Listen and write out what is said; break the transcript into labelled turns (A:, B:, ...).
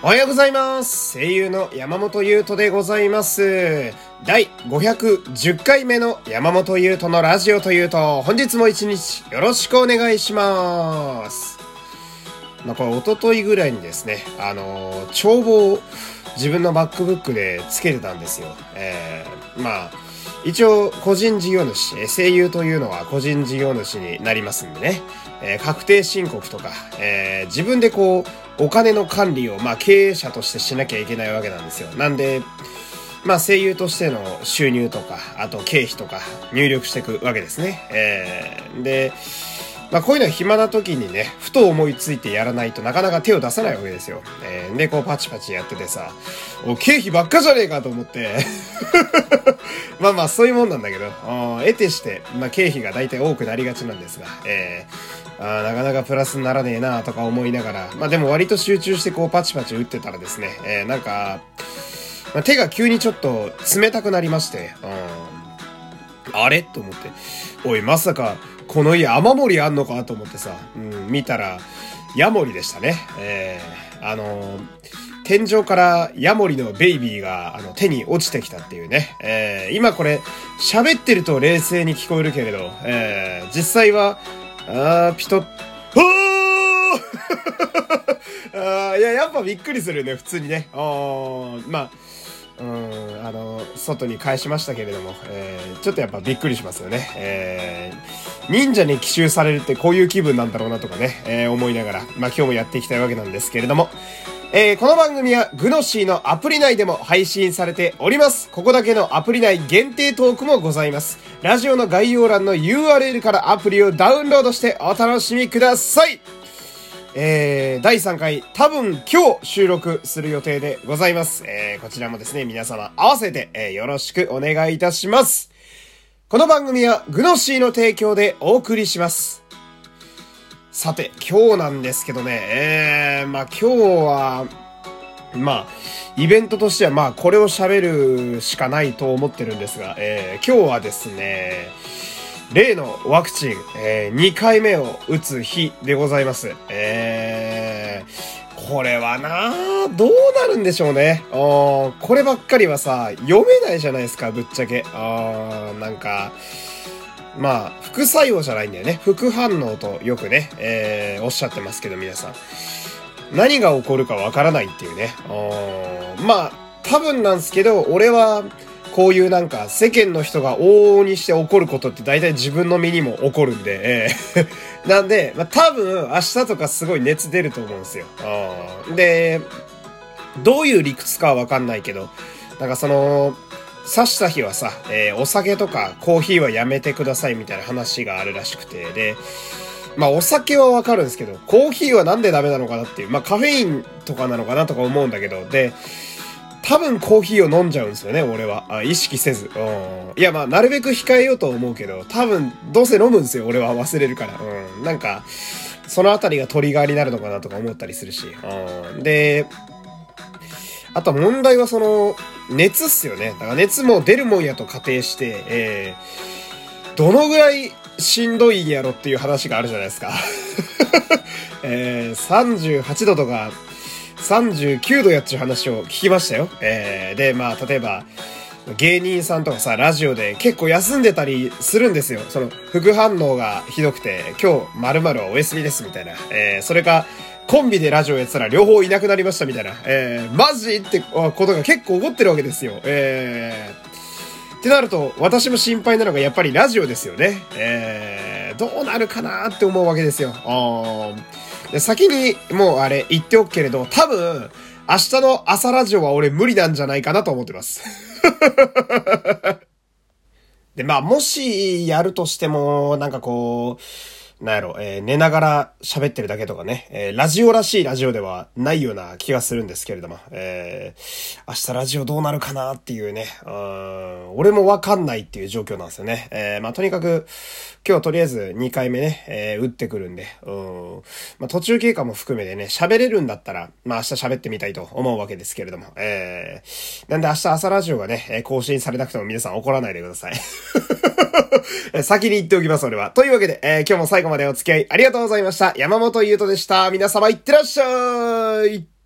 A: おはようございます。声優の山本優斗でございます。第510回目の山本優斗のラジオというと、本日も一日よろしくお願いします。まあ、これ、一昨日ぐらいにですね、あの帳簿を自分の MacBook でつけてたんですよ。えー、まあ、一応、個人事業主、声優というのは個人事業主になりますんでね、えー確定申告とか、えー自分でこう、お金の管理を、まあ、経営者としてしなきゃいけないわけなんですよ。なんで、まあ、声優としての収入とか、あと経費とか入力していくわけですね。えーで、まあ、こういうのは暇な時にね、ふと思いついてやらないとなかなか手を出さないわけですよ。えーで、こうパチパチやっててさ、お、経費ばっかじゃねえかと思って。まあまあ、そういうもんなんだけど、あー得てして、まあ、経費が大体多くなりがちなんですが、えーあなかなかプラスにならねえなとか思いながら、まあでも割と集中してこうパチパチ打ってたらですね、えーなんか、まあ手が急にちょっと冷たくなりまして、うん、あれ？と思って、おい、まさか、この家雨漏りあんのかと思ってさ、うん、見たら、ヤモリでしたね。えー、あのー天井からヤモリのベイビーがあの手に落ちてきたっていうね。えー、今これ喋ってると冷静に聞こえるけれど、えー、実際は、あー、ピトッ、あーあーいや、やっぱびっくりするね、普通にね。あーまあ、うん、あの、外に返しましたけれども、えー、ちょっとやっぱびっくりしますよね。えー、忍者に奇襲されるってこういう気分なんだろうなとかね、えー、思いながら、まあ今日もやっていきたいわけなんですけれども、え、この番組はグノシーのアプリ内でも配信されております。ここだけのアプリ内限定トークもございます。ラジオの概要欄の URL からアプリをダウンロードしてお楽しみください。えー、第3回、多分今日収録する予定でございます。えー、こちらもですね、皆様合わせて、えー、よろしくお願いいたします。この番組はグノシーの提供でお送りします。さて、今日なんですけどね、えー、まあ今日は、まあ、イベントとしてはまあこれを喋るしかないと思ってるんですが、えー、今日はですね、例のワクチン、えー、2回目を打つ日でございます。えー、これはなあどうなるんでしょうね。こればっかりはさ、読めないじゃないですか、ぶっちゃけ。あなんか、まあ、副作用じゃないんだよね。副反応とよくね、えー、おっしゃってますけど、皆さん。何が起こるかわからないっていうね。まあ、多分なんですけど、俺は、こういうなんか世間の人が往々にして起こることって大体自分の身にも起こるんで、えー なんで、まあ多分明日とかすごい熱出ると思うんですよ。で、どういう理屈かはわかんないけど、なんかその、刺した日はさ、えーお酒とかコーヒーはやめてくださいみたいな話があるらしくて、で、まあお酒はわかるんですけど、コーヒーはなんでダメなのかなっていう、まあカフェインとかなのかなとか思うんだけど、で、多分コーヒーを飲んじゃうんですよね、俺は。あ意識せず。うん。いや、まあ、なるべく控えようと思うけど、多分、どうせ飲むんですよ、俺は忘れるから。うん。なんか、そのあたりがトリガーになるのかなとか思ったりするし。うん。で、あと問題はその、熱っすよね。だから熱も出るもんやと仮定して、えー、どのぐらいしんどいやろっていう話があるじゃないですか。えー、38度とか、39度やっちゅう話を聞きましたよ。えー、で、まあ、例えば、芸人さんとかさ、ラジオで結構休んでたりするんですよ。その、副反応がひどくて、今日、〇〇はお休みです、みたいな。えー、それか、コンビでラジオやってたら両方いなくなりました、みたいな。えー、マジってことが結構起こってるわけですよ。えー、ってなると、私も心配なのがやっぱりラジオですよね。えー、どうなるかなって思うわけですよ。あーで先にもうあれ言っておくけれど、多分、明日の朝ラジオは俺無理なんじゃないかなと思ってます。で、まあ、もしやるとしても、なんかこう、なんやろ、えー寝ながら喋ってるだけとかね、えーラジオらしいラジオではないような気がするんですけれども、えー明日ラジオどうなるかなっていうね、うん俺もわかんないっていう状況なんですよね。えーまあ、とにかく、今日とりあえず2回目ね、えー打ってくるんで、うんまあ、途中経過も含めてね、喋れるんだったら、まあ、明日喋ってみたいと思うわけですけれども、えーなんで明日朝ラジオがね、更新されなくても皆さん怒らないでください。先に言っておきます、俺は。というわけで、えー今日も最後後までお付き合いありがとうございました。山本優斗でした。皆様いってらっしゃい